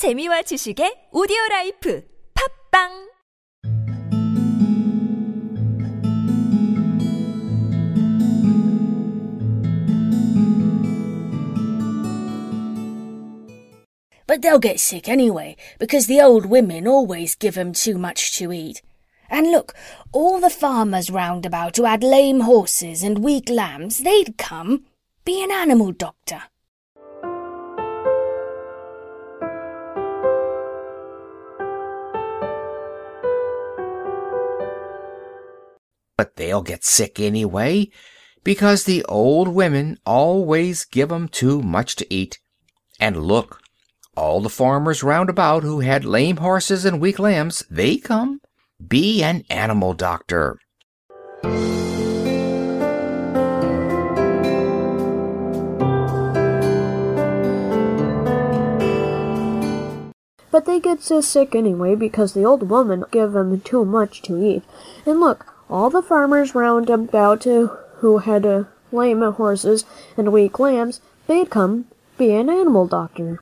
재미와 지식의 오디오 라이프 팟빵 but they'll get sick anyway, because the old women always give 'em too much to eat. And look, all the farmers round about who had lame horses and weak lambs, they'd come. Be an animal doctor. But they'll get sick anyway, because the old women always give 'em too much to eat. And look, all the farmers round about who had lame horses and weak lambs, they come. Be an animal doctor. But they get so sick anyway because the old woman give 'em too much to eat. And look, all the farmers round about who had lame horses and weak lambs, they'd come be an animal doctor.